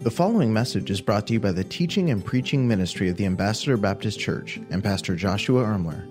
The following message is brought to you by the teaching and preaching ministry of the Ambassador Baptist Church and Pastor Joshua Ermler.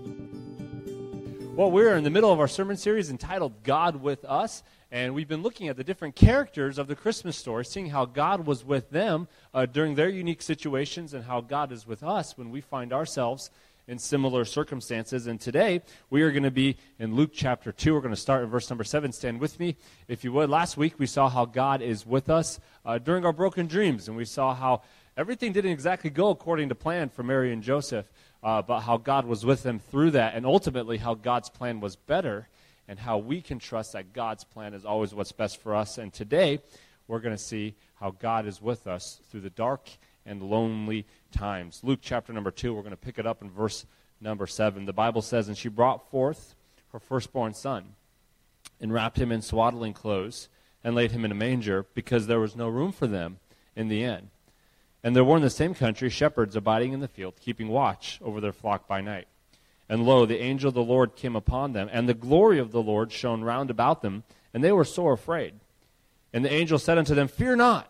Well, we're in the middle of our sermon series entitled God with Us, and we've been looking at the different characters of the Christmas story, seeing how God was with them uh, during their unique situations and how God is with us when we find ourselves in similar circumstances. And today we are going to be in Luke chapter 2. We're going to start in verse number 7. Stand with me, if you would. Last week we saw how God is with us uh, during our broken dreams, and we saw how everything didn't exactly go according to plan for Mary and Joseph, uh, but how God was with them through that, and ultimately how God's plan was better. And how we can trust that God's plan is always what's best for us. And today, we're going to see how God is with us through the dark and lonely times. Luke chapter number 2, we're going to pick it up in verse number 7. The Bible says, And she brought forth her firstborn son, and wrapped him in swaddling clothes, and laid him in a manger, because there was no room for them in the inn. And there were in the same country shepherds abiding in the field, keeping watch over their flock by night. And lo, the angel of the Lord came upon them, and the glory of the Lord shone round about them, and they were sore afraid. And the angel said unto them, Fear not.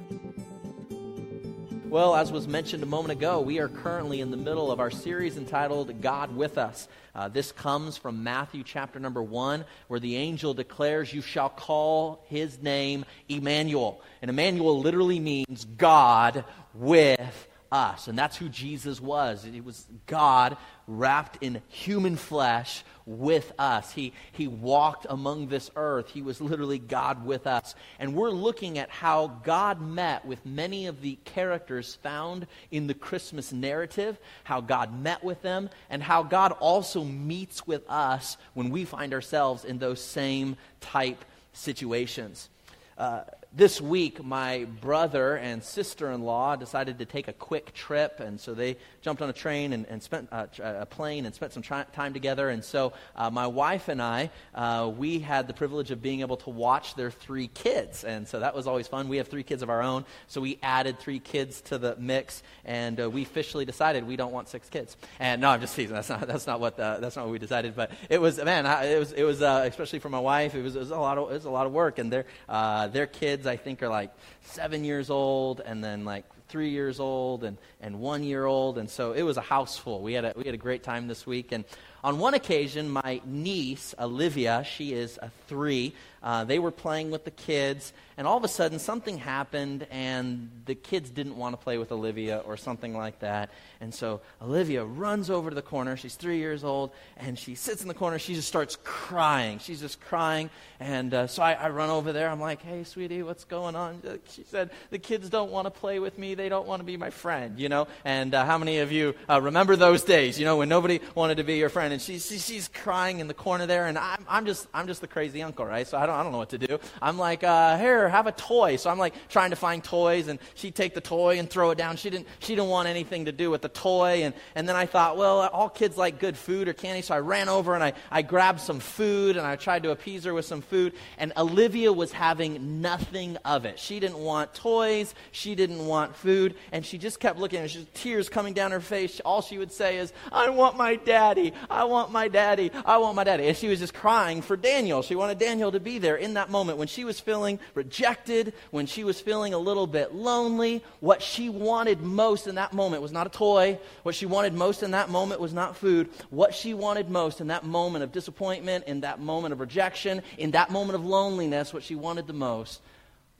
Well, as was mentioned a moment ago, we are currently in the middle of our series entitled God with Us. Uh, this comes from Matthew chapter number one, where the angel declares, You shall call his name Emmanuel. And Emmanuel literally means God with us. And that's who Jesus was. He was God wrapped in human flesh with us. He, he walked among this earth. He was literally God with us. And we're looking at how God met with many of the characters found in the Christmas narrative, how God met with them, and how God also meets with us when we find ourselves in those same type situations. Uh, this week, my brother and sister in law decided to take a quick trip, and so they jumped on a train and, and spent uh, a plane and spent some tri- time together. And so, uh, my wife and I, uh, we had the privilege of being able to watch their three kids, and so that was always fun. We have three kids of our own, so we added three kids to the mix, and uh, we officially decided we don't want six kids. And no, I'm just teasing. That's not that's not what the, that's not what we decided. But it was man, I, it was it was uh, especially for my wife, it was, it was a lot of it was a lot of work, and their uh, their kids kids, I think, are like seven years old and then like three years old and, and one year old. And so it was a house full. We had a, we had a great time this week. And on one occasion, my niece, Olivia, she is a three, uh, they were playing with the kids, and all of a sudden something happened, and the kids didn't want to play with Olivia or something like that. And so Olivia runs over to the corner. She's three years old, and she sits in the corner. She just starts crying. She's just crying. And uh, so I, I run over there. I'm like, hey, sweetie, what's going on? She said, the kids don't want to play with me. They don't want to be my friend, you know? And uh, how many of you uh, remember those days, you know, when nobody wanted to be your friend? And she, she, she's crying in the corner there, and I'm, I'm, just, I'm just the crazy uncle, right? So I don't, I don't know what to do. I'm like, uh, here, have a toy. So I'm like trying to find toys, and she'd take the toy and throw it down. She didn't, she didn't want anything to do with the toy. And, and then I thought, well, all kids like good food or candy. So I ran over and I, I grabbed some food, and I tried to appease her with some food. And Olivia was having nothing of it. She didn't want toys. She didn't want food. And she just kept looking, and she, tears coming down her face. All she would say is, I want my daddy. I want my daddy. I want my daddy. And she was just crying for Daniel. She wanted Daniel to be there in that moment when she was feeling rejected, when she was feeling a little bit lonely. What she wanted most in that moment was not a toy. What she wanted most in that moment was not food. What she wanted most in that moment of disappointment, in that moment of rejection, in that moment of loneliness, what she wanted the most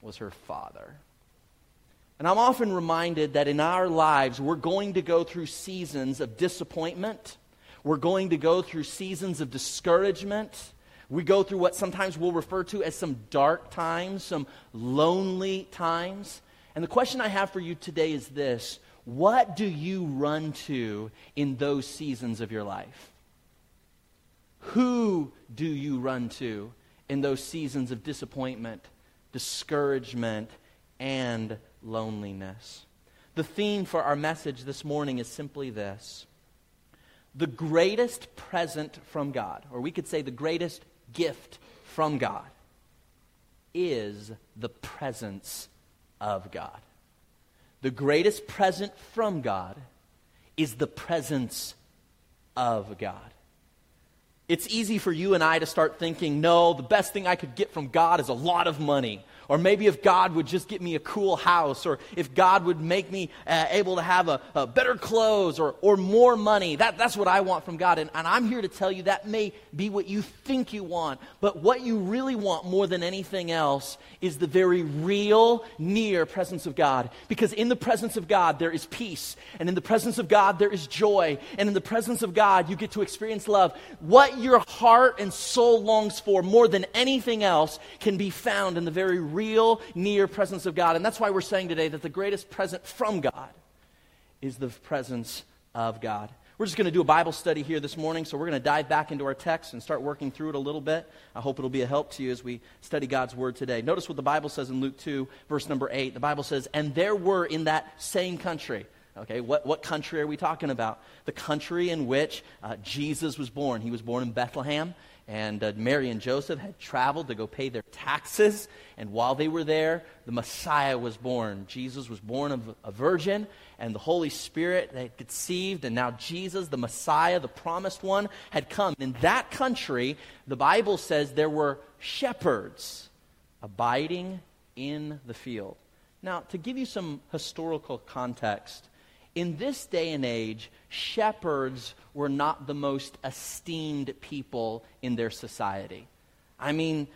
was her father. And I'm often reminded that in our lives, we're going to go through seasons of disappointment. We're going to go through seasons of discouragement. We go through what sometimes we'll refer to as some dark times, some lonely times. And the question I have for you today is this What do you run to in those seasons of your life? Who do you run to in those seasons of disappointment, discouragement, and loneliness? The theme for our message this morning is simply this the greatest present from God, or we could say the greatest gift from God, is the presence of God. The greatest present from God is the presence of God. It's easy for you and I to start thinking, no, the best thing I could get from God is a lot of money. Or maybe if God would just get me a cool house, or if God would make me uh, able to have a, a, better clothes or, or more money. That, that's what I want from God. And, and I'm here to tell you that may be what you think you want. But what you really want more than anything else is the very real, near presence of God. Because in the presence of God, there is peace. And in the presence of God, there is joy. And in the presence of God, you get to experience love. What your heart and soul longs for more than anything else can be found in the very real real near presence of God. And that's why we're saying today that the greatest present from God is the presence of God. We're just going to do a Bible study here this morning, so we're going to dive back into our text and start working through it a little bit. I hope it'll be a help to you as we study God's Word today. Notice what the Bible says in Luke 2, verse number 8. The Bible says, And there were in that same country, Okay, what, what country are we talking about? The country in which uh, Jesus was born. He was born in Bethlehem. And uh, Mary and Joseph had traveled to go pay their taxes. And while they were there, the Messiah was born. Jesus was born of a virgin, and the Holy Spirit had conceived. And now Jesus, the Messiah, the promised one, had come. In that country, the Bible says there were shepherds abiding in the field. Now, to give you some historical context, in this day and age, shepherds were not the most esteemed people in their society. I mean,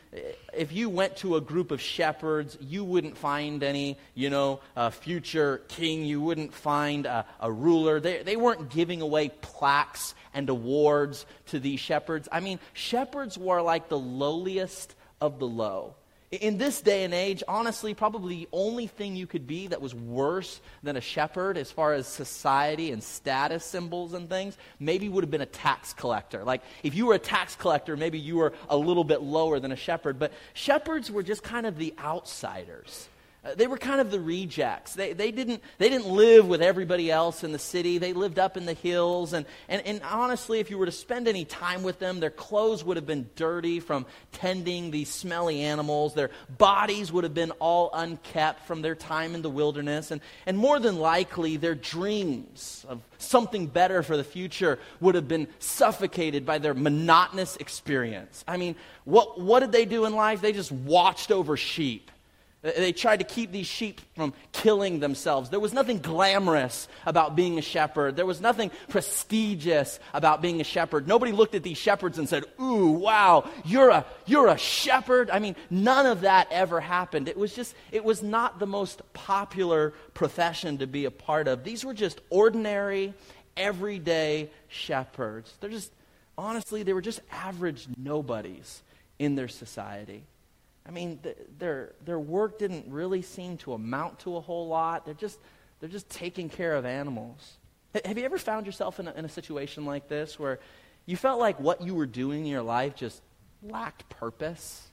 if you went to a group of shepherds, you wouldn't find any, you know, future king. You wouldn't find a, a ruler. They, they weren't giving away plaques and awards to these shepherds. I mean, shepherds were like the lowliest of the low. In this day and age, honestly, probably the only thing you could be that was worse than a shepherd as far as society and status symbols and things, maybe would have been a tax collector. Like, if you were a tax collector, maybe you were a little bit lower than a shepherd. But shepherds were just kind of the outsiders. Uh, they were kind of the rejects. They, they, didn't, they didn't live with everybody else in the city. They lived up in the hills. And, and, and honestly, if you were to spend any time with them, their clothes would have been dirty from tending these smelly animals. Their bodies would have been all unkept from their time in the wilderness. And, and more than likely, their dreams of something better for the future would have been suffocated by their monotonous experience. I mean, what, what did they do in life? They just watched over sheep. Uh, they tried to keep these sheep from killing themselves. There was nothing glamorous about being a shepherd. There was nothing prestigious about being a shepherd. Nobody looked at these shepherds and said, Ooh, wow, you're a, you're a shepherd. I mean, none of that ever happened. It was just, it was not the most popular profession to be a part of. These were just ordinary, everyday shepherds. They're just, honestly, they were just average nobodies in their society. I mean, th- their, their work didn't really seem to amount to a whole lot. They're just, they're just taking care of animals. H- have you ever found yourself in a, in a situation like this where you felt like what you were doing in your life just lacked purpose?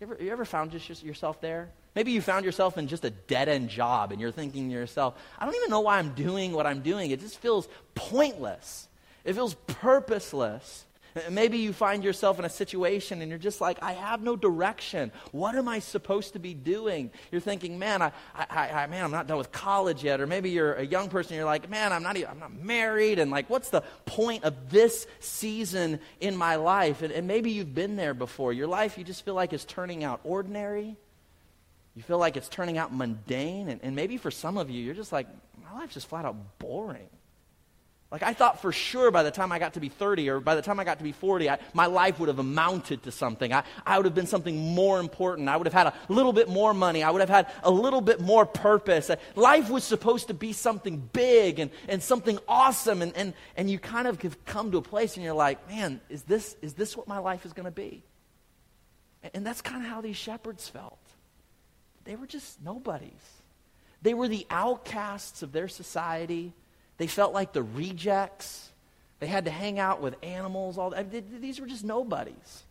You ever, you ever found just yourself there? Maybe you found yourself in just a dead end job and you're thinking to yourself, I don't even know why I'm doing what I'm doing. It just feels pointless, it feels purposeless. Maybe you find yourself in a situation and you're just like, I have no direction. What am I supposed to be doing? You're thinking, man, I, I, I man, I'm not done with college yet. Or maybe you're a young person. And you're like, man, I'm not, even, I'm not married. And like, what's the point of this season in my life? And, and maybe you've been there before. Your life, you just feel like it's turning out ordinary. You feel like it's turning out mundane. And, and maybe for some of you, you're just like, my life's just flat out boring. Like, I thought for sure by the time I got to be 30 or by the time I got to be 40, I, my life would have amounted to something. I, I would have been something more important. I would have had a little bit more money. I would have had a little bit more purpose. Uh, life was supposed to be something big and, and something awesome. And, and, and you kind of have come to a place and you're like, man, is this, is this what my life is going to be? And that's kind of how these shepherds felt. They were just nobodies. They were the outcasts of their society. They felt like the rejects. They had to hang out with animals. All These were just nobodies.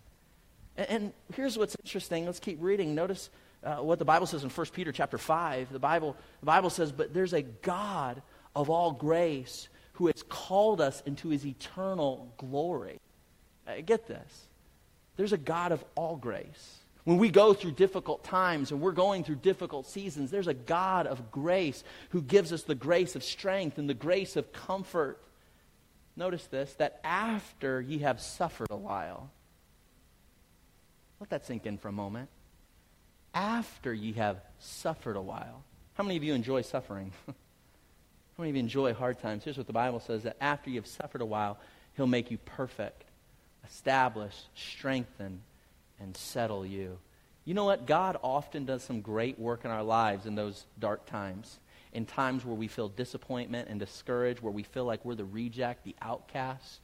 And, and here's what's interesting. Let's keep reading. Notice uh, what the Bible says in 1 Peter chapter 5. The Bible, the Bible says, But there's a God of all grace who has called us into his eternal glory. Uh, get this. There's a God of all grace. When we go through difficult times and we're going through difficult seasons, there's a God of grace who gives us the grace of strength and the grace of comfort. Notice this that after ye have suffered a while, let that sink in for a moment. After ye have suffered a while. How many of you enjoy suffering? How many of you enjoy hard times? Here's what the Bible says that after you've suffered a while, he'll make you perfect, establish, strengthen, and settle you. You know what? God often does some great work in our lives in those dark times. In times where we feel disappointment and discouraged, where we feel like we're the reject, the outcast.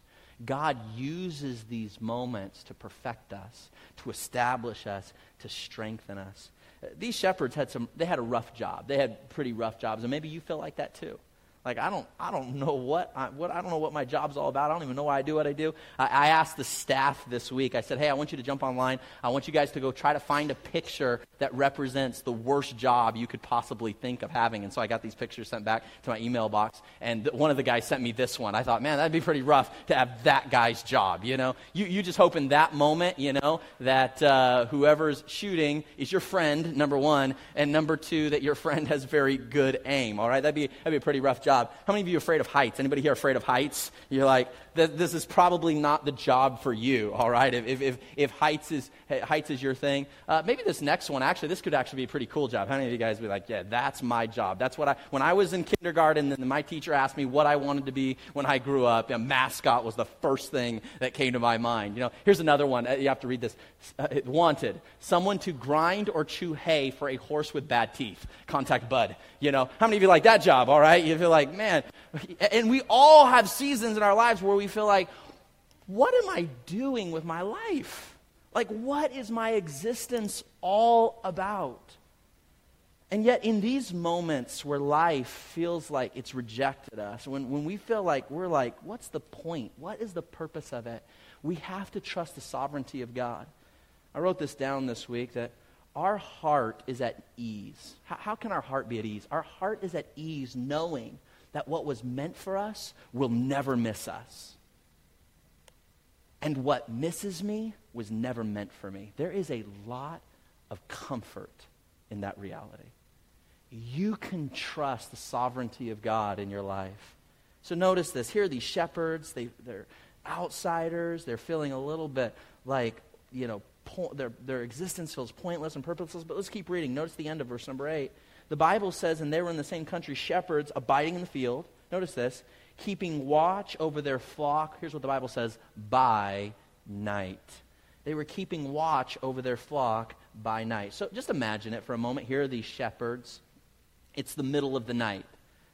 God uses these moments to perfect us, to establish us, to strengthen us. Uh, these shepherds had some, they had a rough job. They had pretty rough jobs, and maybe you feel like that too. Like I don't, I don't know what, I, what, I don't know what my job's all about. I don't even know why I do what I do. I, I asked the staff this week. I said, "Hey, I want you to jump online. I want you guys to go try to find a picture that represents the worst job you could possibly think of having." And so I got these pictures sent back to my email box, and one of the guys sent me this one. I thought, man, that'd be pretty rough to have that guy's job. You know, you you just hope in that moment, you know, that uh, whoever's shooting is your friend, number one, and number two, that your friend has very good aim. All right, that'd be that'd be a pretty rough job job. How many of you are afraid of heights? Anybody here afraid of heights? You're like, this is probably not the job for you, all right? If, if, if heights, is, heights is your thing. Uh, maybe this next one, actually, this could actually be a pretty cool job. How many of you guys be like, yeah, that's my job? That's what I, when I was in kindergarten, and my teacher asked me what I wanted to be when I grew up, a mascot was the first thing that came to my mind. You know, here's another one. Uh, you have to read this. Uh, wanted. Someone to grind or chew hay for a horse with bad teeth. Contact Bud. You know, how many of you like that job, all right? You feel like, man. And we all have seasons in our lives where we feel like, what am I doing with my life? Like, what is my existence all about? And yet, in these moments where life feels like it's rejected us, when, when we feel like we're like, what's the point? What is the purpose of it? We have to trust the sovereignty of God. I wrote this down this week that our heart is at ease. How, how can our heart be at ease? Our heart is at ease knowing that what was meant for us will never miss us. And what misses me was never meant for me. There is a lot of comfort in that reality. You can trust the sovereignty of God in your life. So notice this. Here are these shepherds. They, they're outsiders. They're feeling a little bit like, you know, po- their, their existence feels pointless and purposeless. But let's keep reading. Notice the end of verse number 8. The Bible says, and they were in the same country, shepherds abiding in the field. Notice this keeping watch over their flock. Here's what the Bible says by night. They were keeping watch over their flock by night. So just imagine it for a moment. Here are these shepherds. It's the middle of the night.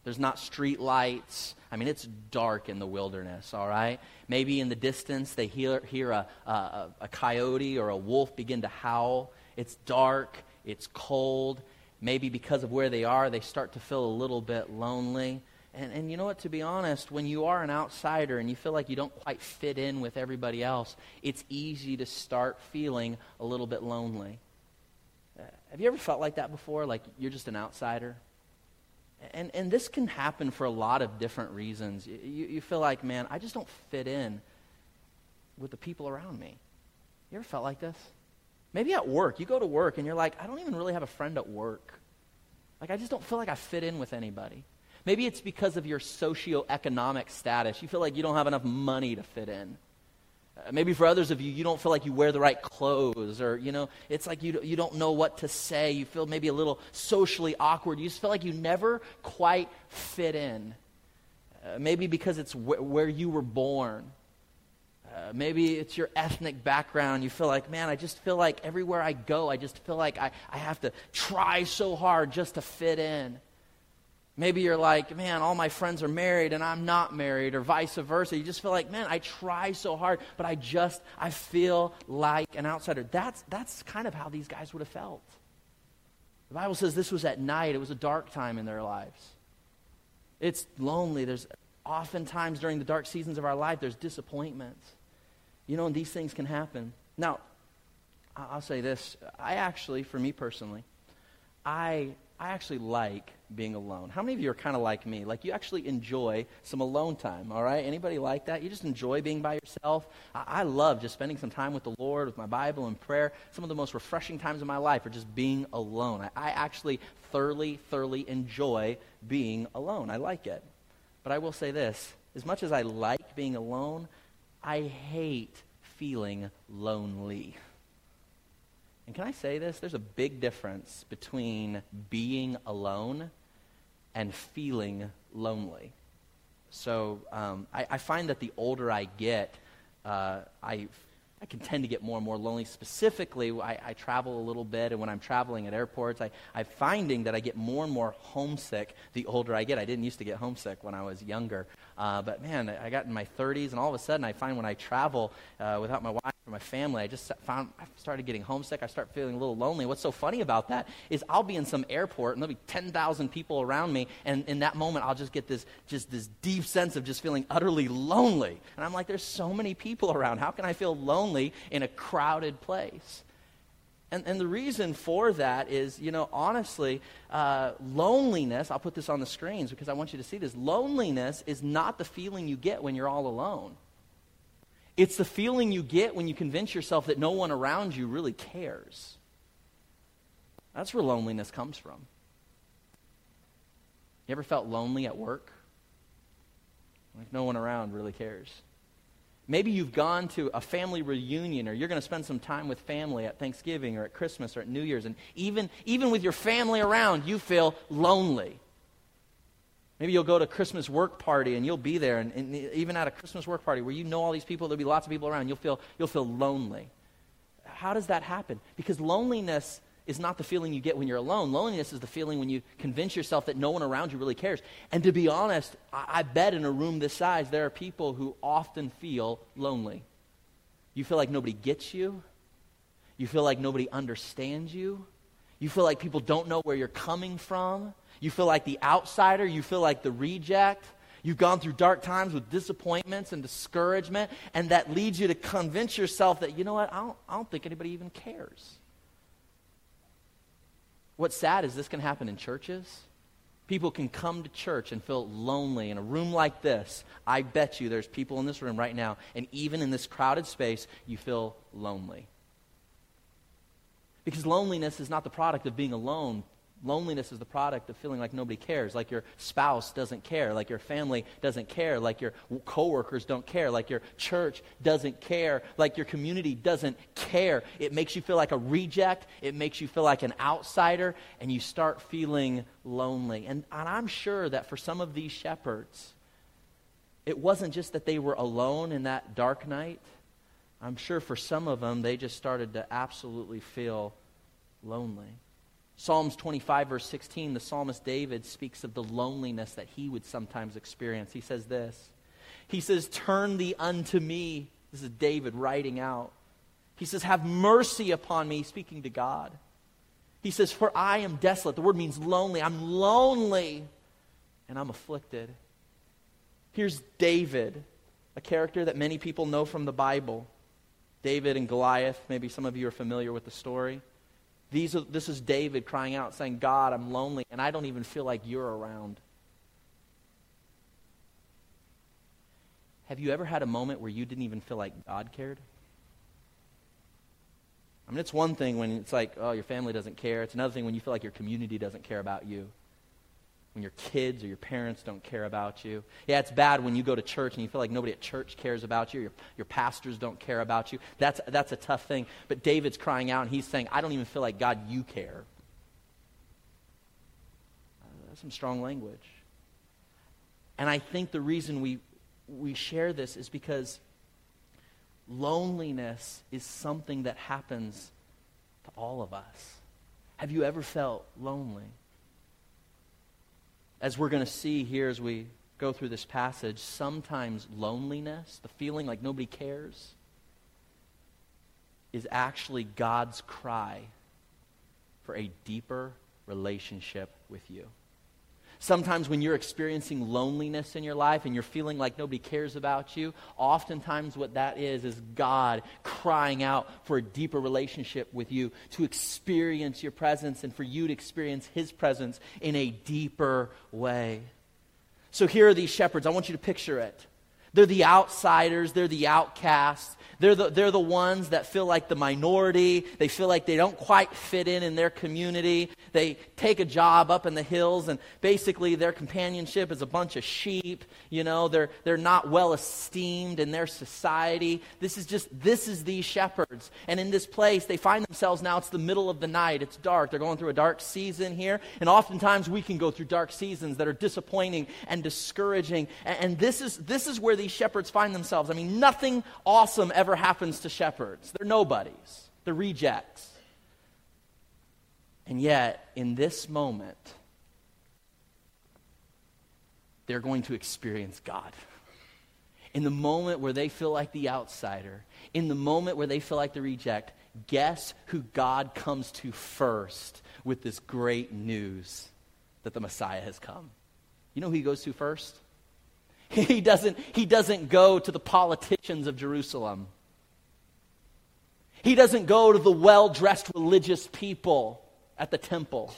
There's not street lights. I mean, it's dark in the wilderness, all right? Maybe in the distance they hear, hear a, a, a coyote or a wolf begin to howl. It's dark, it's cold. Maybe because of where they are, they start to feel a little bit lonely. And, and you know what, to be honest, when you are an outsider and you feel like you don't quite fit in with everybody else, it's easy to start feeling a little bit lonely. Uh, have you ever felt like that before? Like you're just an outsider? And, and this can happen for a lot of different reasons. You, you feel like, man, I just don't fit in with the people around me. You ever felt like this? Maybe at work. You go to work and you're like, I don't even really have a friend at work. Like, I just don't feel like I fit in with anybody. Maybe it's because of your socioeconomic status. You feel like you don't have enough money to fit in. Uh, maybe for others of you, you don't feel like you wear the right clothes, or, you know, it's like you, you don't know what to say. You feel maybe a little socially awkward. You just feel like you never quite fit in. Uh, maybe because it's wh- where you were born. Uh, maybe it's your ethnic background. You feel like, man, I just feel like everywhere I go, I just feel like I, I have to try so hard just to fit in. Maybe you're like, man, all my friends are married and I'm not married, or vice versa. You just feel like, man, I try so hard, but I just, I feel like an outsider. That's, that's kind of how these guys would have felt. The Bible says this was at night, it was a dark time in their lives. It's lonely. There's oftentimes during the dark seasons of our life, there's disappointments. You know, and these things can happen. Now, I'll say this. I actually, for me personally, I, I actually like being alone. How many of you are kind of like me? Like you actually enjoy some alone time, all right? Anybody like that? You just enjoy being by yourself? I, I love just spending some time with the Lord, with my Bible and prayer. Some of the most refreshing times of my life are just being alone. I, I actually thoroughly, thoroughly enjoy being alone. I like it. But I will say this as much as I like being alone, I hate feeling lonely. And can I say this? There's a big difference between being alone and feeling lonely. So um, I, I, find that the older I get, uh, I, I can tend to get more and more lonely. Specifically, I, I, travel a little bit, and when I'm traveling at airports, I, I'm finding that I get more and more homesick the older I get. I didn't used to get homesick when I was younger. Uh, but man, I got in my 30s, and all of a sudden I find when I travel uh, without my wife or my family, I just found I started getting homesick. I start feeling a little lonely. What's so funny about that is I'll be in some airport, and there'll be 10,000 people around me, and in that moment I'll just get this just this deep sense of just feeling utterly lonely. And I'm like, there's so many people around. How can I feel lonely in a crowded place? And, and the reason for that is, you know, honestly, uh, loneliness, I'll put this on the screens because I want you to see this. Loneliness is not the feeling you get when you're all alone. It's the feeling you get when you convince yourself that no one around you really cares. That's where loneliness comes from. You ever felt lonely at work? Like no one around really cares. Maybe you've gone to a family reunion or you're going to spend some time with family at Thanksgiving or at Christmas or at New Year's, and even, even with your family around, you feel lonely. Maybe you'll go to a Christmas work party and you'll be there, and, and even at a Christmas work party where you know all these people, there'll be lots of people around, you'll feel, you'll feel lonely. How does that happen? Because loneliness is not the feeling you get when you're alone. Loneliness is the feeling when you convince yourself that no one around you really cares. And to be honest, I, I bet in a room this size, there are people who often feel lonely. You feel like nobody gets you. You feel like nobody understands you. You feel like people don't know where you're coming from. You feel like the outsider. You feel like the reject. You've gone through dark times with disappointments and discouragement, and that leads you to convince yourself that, you know what, I don't, I don't think anybody even cares. What's sad is this can happen in churches. People can come to church and feel lonely in a room like this. I bet you there's people in this room right now, and even in this crowded space, you feel lonely. Because loneliness is not the product of being alone. Loneliness is the product of feeling like nobody cares, like your spouse doesn't care, like your family doesn't care, like your coworkers don't care, like your church doesn't care, like your community doesn't care. It makes you feel like a reject, it makes you feel like an outsider, and you start feeling lonely. And, and I'm sure that for some of these shepherds, it wasn't just that they were alone in that dark night. I'm sure for some of them, they just started to absolutely feel lonely. Psalms 25, verse 16, the psalmist David speaks of the loneliness that he would sometimes experience. He says this He says, Turn thee unto me. This is David writing out. He says, Have mercy upon me, speaking to God. He says, For I am desolate. The word means lonely. I'm lonely and I'm afflicted. Here's David, a character that many people know from the Bible. David and Goliath. Maybe some of you are familiar with the story. These are, this is David crying out, saying, God, I'm lonely, and I don't even feel like you're around. Have you ever had a moment where you didn't even feel like God cared? I mean, it's one thing when it's like, oh, your family doesn't care. It's another thing when you feel like your community doesn't care about you when your kids or your parents don't care about you. Yeah, it's bad when you go to church and you feel like nobody at church cares about you, your, your pastors don't care about you. That's, that's a tough thing. But David's crying out and he's saying, I don't even feel like, God, you care. Uh, that's some strong language. And I think the reason we, we share this is because loneliness is something that happens to all of us. Have you ever felt lonely? As we're going to see here as we go through this passage, sometimes loneliness, the feeling like nobody cares, is actually God's cry for a deeper relationship with you. Sometimes when you're experiencing loneliness in your life and you're feeling like nobody cares about you, oftentimes what that is is God crying out for a deeper relationship with you, to experience your presence and for you to experience His presence in a deeper way. So here are these shepherds. I want you to picture it. They're the outsiders, they're the outcasts. They're the, they're the ones that feel like the minority. They feel like they don't quite fit in in their community. They take a job up in the hills, and basically their companionship is a bunch of sheep. You know, they're, they're not well esteemed in their society. This is just, this is these shepherds. And in this place, they find themselves now, it's the middle of the night. It's dark. They're going through a dark season here. And oftentimes we can go through dark seasons that are disappointing and discouraging. And, and this, is, this is where shepherds find themselves. I mean, nothing awesome ever happens to shepherds. They're nobodies, they're rejects. And yet, in this moment, they're going to experience God. In the moment where they feel like the outsider, in the moment where they feel like the reject, guess who God comes to first with this great news that the Messiah has come? You know who he goes to first? He doesn't, he doesn't go to the politicians of Jerusalem. He doesn't go to the well dressed religious people at the temple.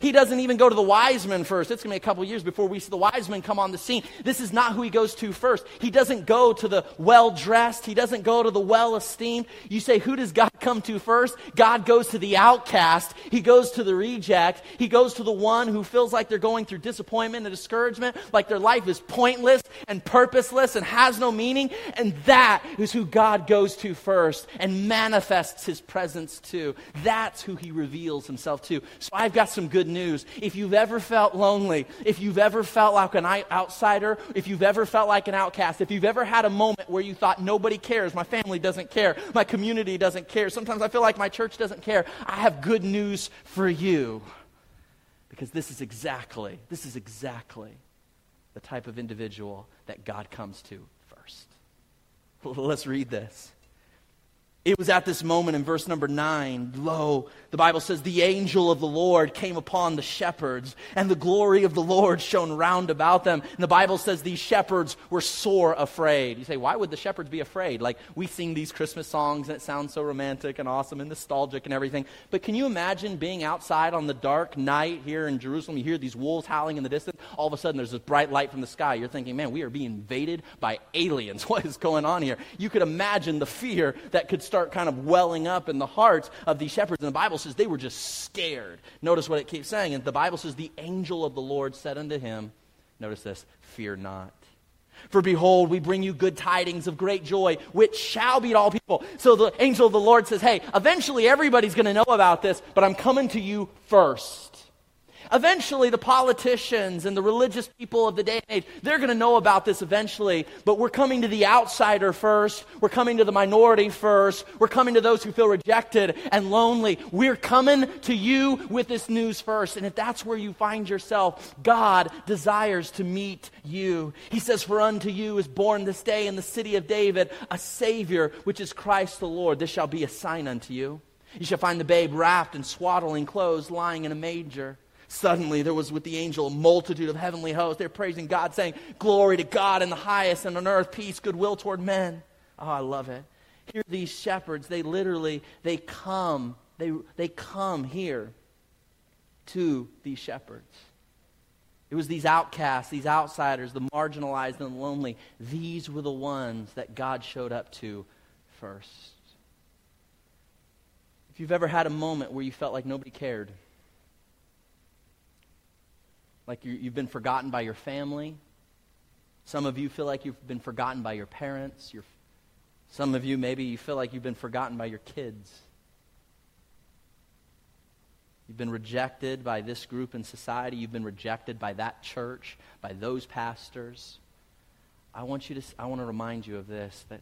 He doesn't even go to the wise men first. It's going to be a couple years before we see the wise men come on the scene. This is not who he goes to first. He doesn't go to the well dressed. He doesn't go to the well esteemed. You say, who does God come to first? God goes to the outcast. He goes to the reject. He goes to the one who feels like they're going through disappointment and discouragement, like their life is pointless and purposeless and has no meaning. And that is who God goes to first and manifests his presence to. That's who he reveals himself to. So I've got some good news. If you've ever felt lonely, if you've ever felt like an outsider, if you've ever felt like an outcast, if you've ever had a moment where you thought nobody cares, my family doesn't care, my community doesn't care, sometimes I feel like my church doesn't care, I have good news for you. Because this is exactly, this is exactly the type of individual that God comes to first. Let's read this. It was at this moment in verse number 9, lo, the Bible says, the angel of the Lord came upon the shepherds, and the glory of the Lord shone round about them. And the Bible says these shepherds were sore afraid. You say, why would the shepherds be afraid? Like, we sing these Christmas songs, and it sounds so romantic and awesome and nostalgic and everything. But can you imagine being outside on the dark night here in Jerusalem? You hear these wolves howling in the distance. All of a sudden, there's this bright light from the sky. You're thinking, man, we are being invaded by aliens. What is going on here? You could imagine the fear that could start kind of welling up in the hearts of these shepherds. And the Bible says they were just scared. Notice what it keeps saying. And the Bible says, The angel of the Lord said unto him, Notice this, fear not. For behold, we bring you good tidings of great joy, which shall be to all people. So the angel of the Lord says, Hey, eventually everybody's going to know about this, but I'm coming to you first. Eventually, the politicians and the religious people of the day and age, they're going to know about this eventually. But we're coming to the outsider first. We're coming to the minority first. We're coming to those who feel rejected and lonely. We're coming to you with this news first. And if that's where you find yourself, God desires to meet you. He says, For unto you is born this day in the city of David a Savior, which is Christ the Lord. This shall be a sign unto you. You shall find the babe wrapped in swaddling clothes, lying in a manger. Suddenly there was with the angel a multitude of heavenly hosts. They're praising God, saying, Glory to God in the highest, and on earth peace, goodwill toward men. Oh, I love it. Here these shepherds, they literally, they come, they, they come here to these shepherds. It was these outcasts, these outsiders, the marginalized and the lonely. These were the ones that God showed up to first. If you've ever had a moment where you felt like nobody cared, like you, have been forgotten by your family. Some of you feel like you've been forgotten by your parents. Your, some of you, maybe you feel like you've been forgotten by your kids. You've been rejected by this group in society. You've been rejected by that church, by those pastors. I want you to I want to remind you of this that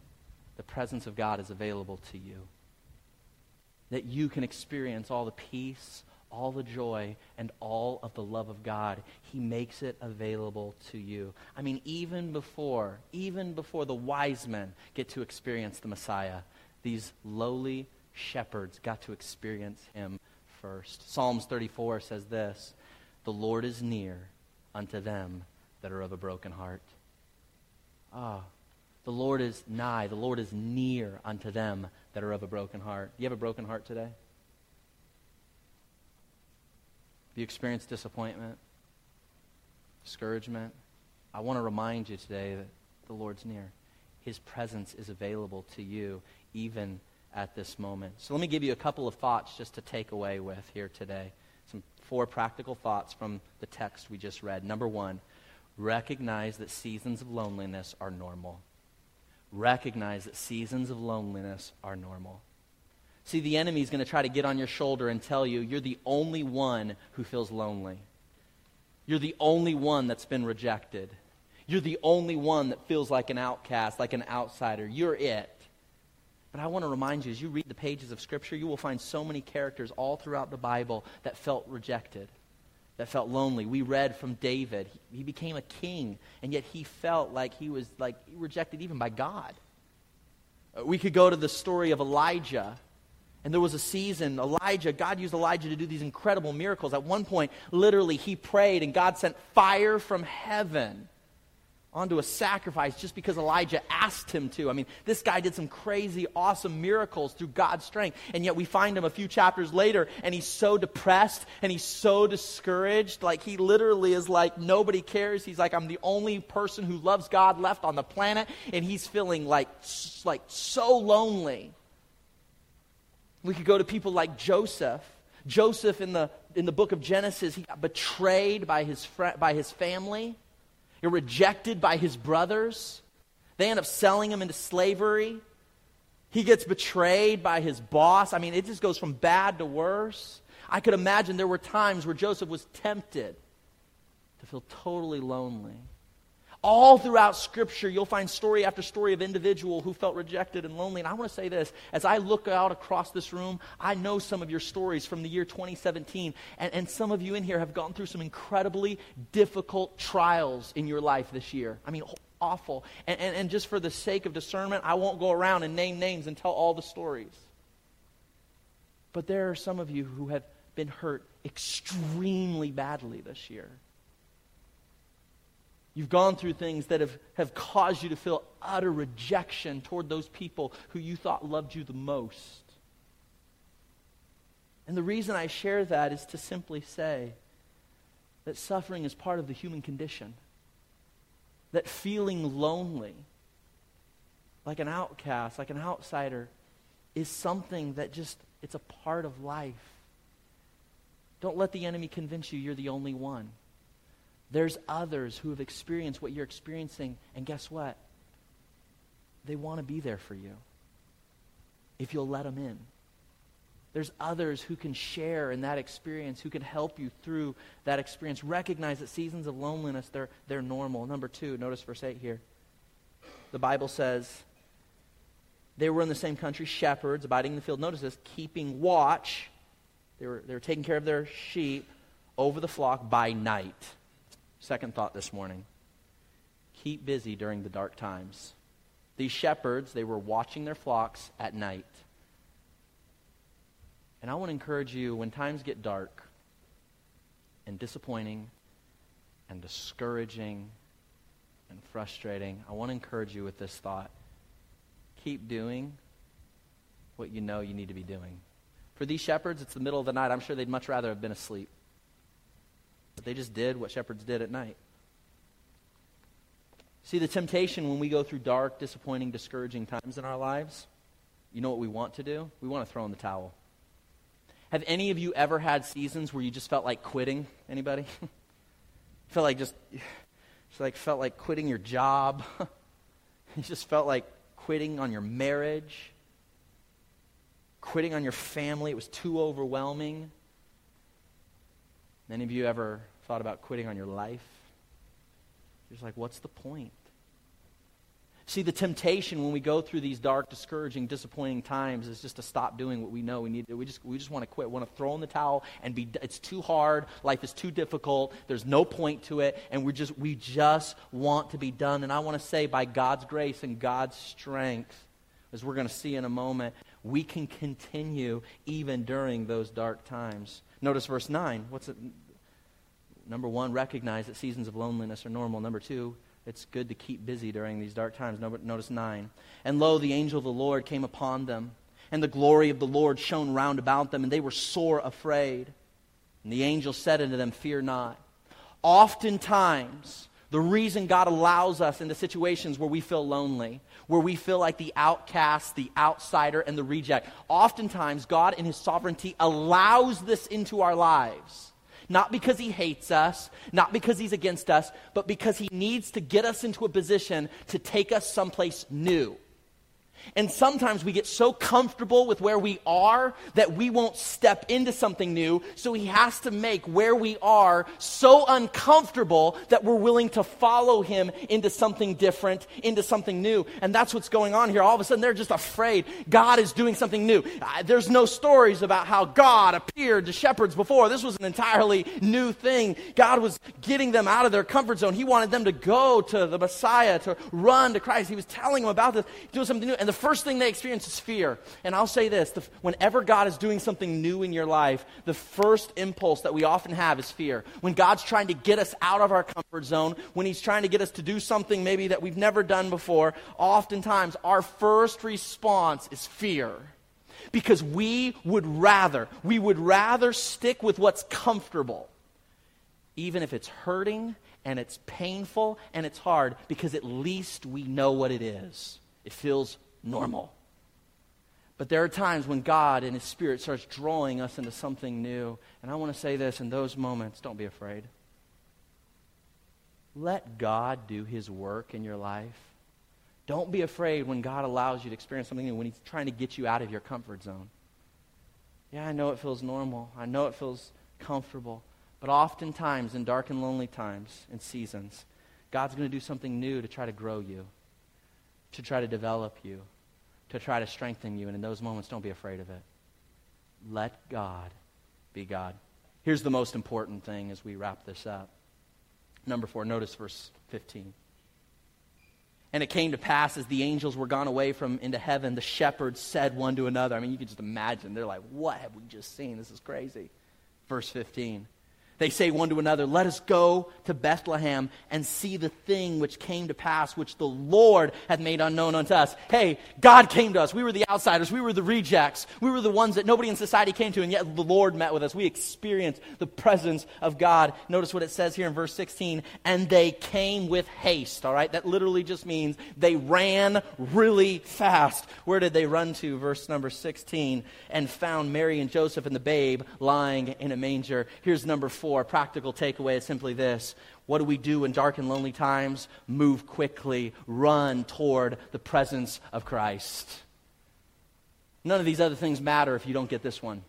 the presence of God is available to you. That you can experience all the peace, all the joy and all of the love of God. He makes it available to you. I mean, even before, even before the wise men get to experience the Messiah, these lowly shepherds got to experience him first. Psalms 34 says this The Lord is near unto them that are of a broken heart. Ah, the Lord is nigh. The Lord is near unto them that are of a broken heart. Do you have a broken heart today? Have you experience disappointment, discouragement? I want to remind you today that the Lord's near. His presence is available to you even at this moment. So let me give you a couple of thoughts just to take away with here today. Some four practical thoughts from the text we just read. Number one, recognize that seasons of loneliness are normal. Recognize that seasons of loneliness are normal. See, the enemy is going to try to get on your shoulder and tell you you're the only one who feels lonely. You're the only one that's been rejected. You're the only one that feels like an outcast, like an outsider. You're it. But I want to remind you, as you read the pages of Scripture, you will find so many characters all throughout the Bible that felt rejected, that felt lonely. We read from David. He, became a king, and yet he felt like he was like rejected even by God. We could go to the story of Elijah. And there was a season, Elijah, God used Elijah to do these incredible miracles. At one point, literally, he prayed, and God sent fire from heaven onto a sacrifice just because Elijah asked him to. I mean, this guy did some crazy, awesome miracles through God's strength. And yet we find him a few chapters later, and he's so depressed and he's so discouraged. Like, he literally is like, nobody cares. He's like, I'm the only person who loves God left on the planet. And he's feeling like, like so lonely. We could go to people like Joseph. Joseph in the, in the book of Genesis, he got betrayed by his, fr- by his family. You're rejected by his brothers. They end up selling him into slavery. He gets betrayed by his boss. I mean, it just goes from bad to worse. I could imagine there were times where Joseph was tempted to feel totally lonely. All throughout Scripture, you'll find story after story of individual who felt rejected and lonely. And I want to say this as I look out across this room, I know some of your stories from the year 2017. And, and some of you in here have gone through some incredibly difficult trials in your life this year. I mean, awful. And, and, and just for the sake of discernment, I won't go around and name names and tell all the stories. But there are some of you who have been hurt extremely badly this year. You've gone through things that have, have caused you to feel utter rejection toward those people who you thought loved you the most. And the reason I share that is to simply say that suffering is part of the human condition. That feeling lonely, like an outcast, like an outsider, is something that just, it's a part of life. Don't let the enemy convince you you're the only one. There's others who have experienced what you're experiencing, and guess what? They want to be there for you if you'll let them in. There's others who can share in that experience, who can help you through that experience. Recognize that seasons of loneliness, they're, they're normal. Number two, notice verse 8 here. The Bible says, they were in the same country, shepherds, abiding in the field. Notice this, keeping watch. They were, they were taking care of their sheep over the flock by night. Second thought this morning keep busy during the dark times. These shepherds, they were watching their flocks at night. And I want to encourage you when times get dark and disappointing and discouraging and frustrating, I want to encourage you with this thought. Keep doing what you know you need to be doing. For these shepherds, it's the middle of the night. I'm sure they'd much rather have been asleep. But they just did what shepherds did at night. See, the temptation when we go through dark, disappointing, discouraging times in our lives, you know what we want to do? We want to throw in the towel. Have any of you ever had seasons where you just felt like quitting? Anybody? felt like just, just like felt like quitting your job. you just felt like quitting on your marriage, quitting on your family. It was too overwhelming. Any of you ever thought about quitting on your life? You're just like, what's the point? See, the temptation when we go through these dark, discouraging, disappointing times is just to stop doing what we know we need to do. We just, we just want to quit. We want to throw in the towel and be, it's too hard. Life is too difficult. There's no point to it. And we just, we just want to be done. And I want to say, by God's grace and God's strength, as we're going to see in a moment, we can continue even during those dark times. Notice verse 9. What's it? number one, recognize that seasons of loneliness are normal. Number two, it's good to keep busy during these dark times. Notice nine. And lo, the angel of the Lord came upon them, and the glory of the Lord shone round about them, and they were sore afraid. And the angel said unto them, Fear not. Oftentimes, the reason God allows us into situations where we feel lonely, where we feel like the outcast, the outsider, and the reject, oftentimes God in His sovereignty allows this into our lives. Not because He hates us, not because He's against us, but because He needs to get us into a position to take us someplace new. And sometimes we get so comfortable with where we are that we won't step into something new. So he has to make where we are so uncomfortable that we're willing to follow him into something different, into something new. And that's what's going on here. All of a sudden, they're just afraid God is doing something new. There's no stories about how God appeared to shepherds before. This was an entirely new thing. God was getting them out of their comfort zone. He wanted them to go to the Messiah, to run to Christ. He was telling them about this, doing something new. And the first thing they experience is fear. And I'll say this the, whenever God is doing something new in your life, the first impulse that we often have is fear. When God's trying to get us out of our comfort zone, when He's trying to get us to do something maybe that we've never done before, oftentimes our first response is fear. Because we would rather, we would rather stick with what's comfortable, even if it's hurting and it's painful and it's hard, because at least we know what it is. It feels normal. But there are times when God and His Spirit starts drawing us into something new. And I want to say this in those moments, don't be afraid. Let God do His work in your life. Don't be afraid when God allows you to experience something new, when He's trying to get you out of your comfort zone. Yeah, I know it feels normal. I know it feels comfortable. But oftentimes, in dark and lonely times and seasons, God's going to do something new to try to grow you to try to develop you, to try to strengthen you. And in those moments, don't be afraid of it. Let God be God. Here's the most important thing as we wrap this up. Number four, notice verse 15. And it came to pass as the angels were gone away from into heaven, the shepherds said one to another. I mean, you can just imagine. They're like, what have we just seen? This is crazy. Verse 15. They say one to another, Let us go to Bethlehem and see the thing which came to pass, which the Lord hath made unknown unto us. Hey, God came to us. We were the outsiders. We were the rejects. We were the ones that nobody in society came to, and yet the Lord met with us. We experienced the presence of God. Notice what it says here in verse 16. And they came with haste, all right? That literally just means they ran really fast. Where did they run to? Verse number 16. And found Mary and Joseph and the babe lying in a manger. Here's number four for, a practical takeaway is simply this. What do we do in dark and lonely times? Move quickly, run toward the presence of Christ. None of these other things matter if you don't get this one.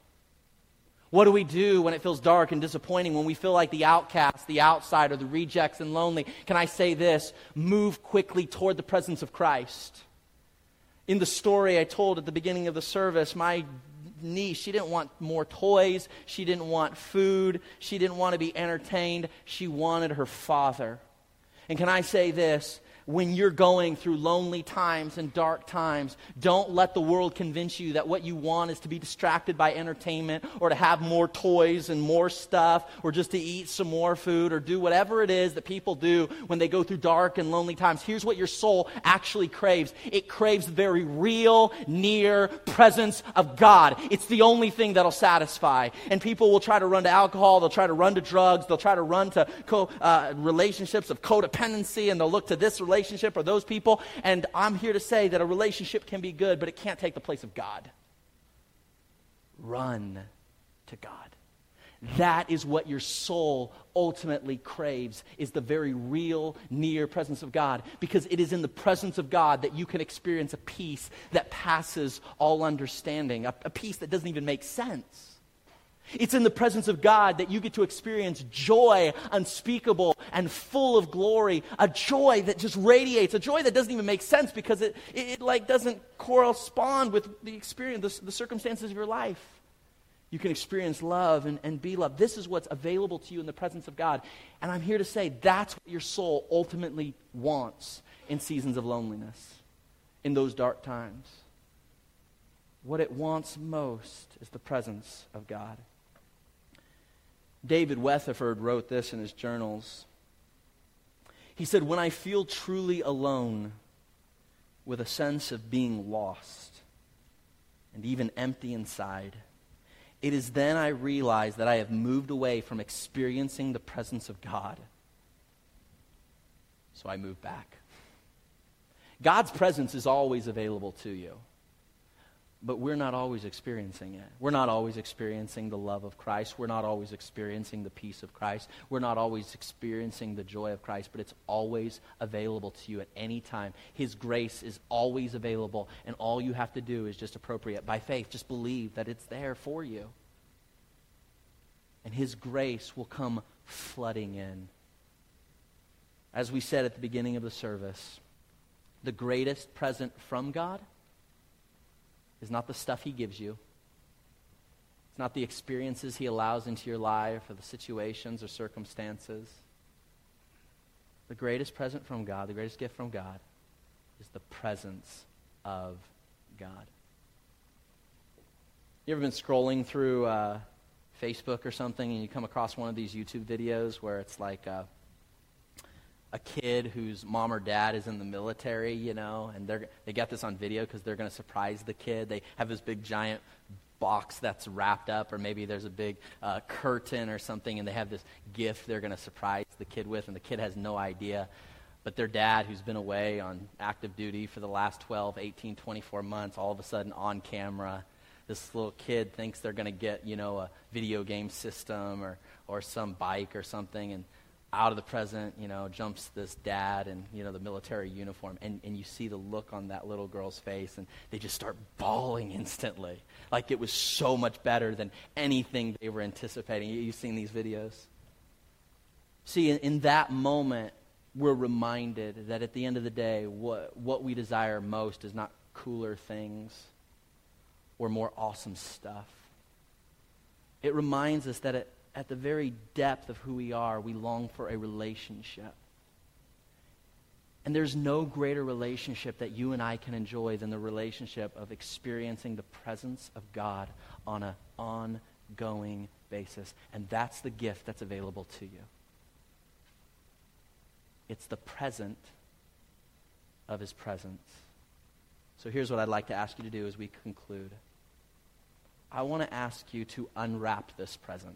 What do we do when it feels dark and disappointing, when we feel like the outcast, the outsider, the rejects, and lonely? Can I say this? Move quickly toward the presence of Christ. In the story I told at the beginning of the service, my niece. She didn't want more toys. She didn't want food. She didn't want to be entertained. She wanted her father. And can I say this? When you're going through lonely times and dark times, don't let the world convince you that what you want is to be distracted by entertainment or to have more toys and more stuff or just to eat some more food or do whatever it is that people do when they go through dark and lonely times. Here's what your soul actually craves it craves the very real, near presence of God. It's the only thing that'll satisfy. And people will try to run to alcohol, they'll try to run to drugs, they'll try to run to co- uh, relationships of codependency, and they'll look to this relationship relationship or those people. And I'm here to say that a relationship can be good, but it can't take the place of God. Run to God. That is what your soul ultimately craves is the very real near presence of God because it is in the presence of God that you can experience a peace that passes all understanding, a, a peace that doesn't even make sense. It's in the presence of God that you get to experience joy unspeakable and full of glory, a joy that just radiates, a joy that doesn't even make sense because it, it, it like doesn't correspond with the experience, the, the, circumstances of your life. You can experience love and, and be loved. This is what's available to you in the presence of God. And I'm here to say that's what your soul ultimately wants in seasons of loneliness, in those dark times. What it wants most is the presence of God. David Weatherford wrote this in his journals. He said, When I feel truly alone, with a sense of being lost and even empty inside, it is then I realize that I have moved away from experiencing the presence of God. So I move back. God's presence is always available to you but we're not always experiencing it. We're not always experiencing the love of Christ. We're not always experiencing the peace of Christ. We're not always experiencing the joy of Christ, but it's always available to you at any time. His grace is always available, and all you have to do is just appropriate by faith. Just believe that it's there for you. And His grace will come flooding in. As we said at the beginning of the service, the greatest present from God is not the stuff He gives you. It's not the experiences He allows into your life or the situations or circumstances. The greatest present from God, the greatest gift from God, is the presence of God. You ever been scrolling through uh, Facebook or something and you come across one of these YouTube videos where it's like, uh, a kid whose mom or dad is in the military, you know, and they're, they get this on video because they're going to surprise the kid. They have this big giant box that's wrapped up, or maybe there's a big uh, curtain or something, and they have this gift they're going to surprise the kid with, and the kid has no idea. But their dad, who's been away on active duty for the last 12, 18, 24 months, all of a sudden on camera, this little kid thinks they're going to get, you know, a video game system or, or some bike or something, and out of the present, you know, jumps this dad in, you know, the military uniform. And, and you see the look on that little girl's face, and they just start bawling instantly. Like it was so much better than anything they were anticipating. You, you've seen these videos? See, in, in that moment, we're reminded that at the end of the day, what, what we desire most is not cooler things or more awesome stuff. It reminds us that it, at the very depth of who we are, we long for a relationship. And there's no greater relationship that you and I can enjoy than the relationship of experiencing the presence of God on an ongoing basis. And that's the gift that's available to you. It's the present of his presence. So here's what I'd like to ask you to do as we conclude. I want to ask you to unwrap this present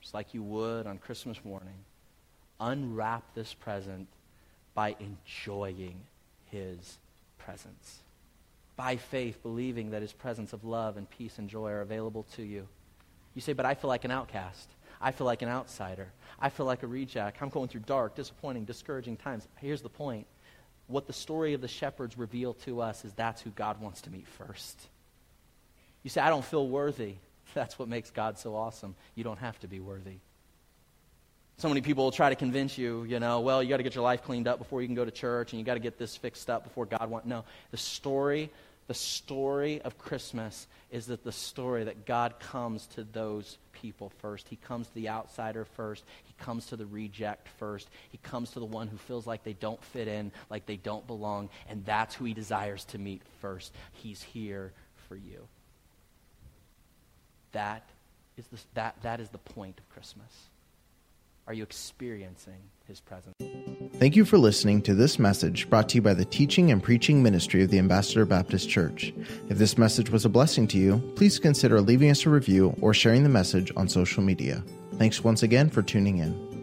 just like you would on Christmas morning, unwrap this present by enjoying his presence. By faith, believing that his presence of love and peace and joy are available to you. You say, but I feel like an outcast. I feel like an outsider. I feel like a reject. I'm going through dark, disappointing, discouraging times. Here's the point. What the story of the shepherds reveal to us is that's who God wants to meet first. You say, I don't feel worthy. That's what makes God so awesome. You don't have to be worthy. So many people will try to convince you, you know, well, you got to get your life cleaned up before you can go to church, and you got to get this fixed up before God wants. No, the story, the story of Christmas is that the story that God comes to those people first. He comes to the outsider first. He comes to the reject first. He comes to the one who feels like they don't fit in, like they don't belong, and that's who he desires to meet first. He's here for you. That is the, that, that is the point of Christmas. Are you experiencing his presence? Thank you for listening to this message brought to you by the teaching and preaching ministry of the Ambassador Baptist Church. If this message was a blessing to you, please consider leaving us a review or sharing the message on social media. Thanks once again for tuning in.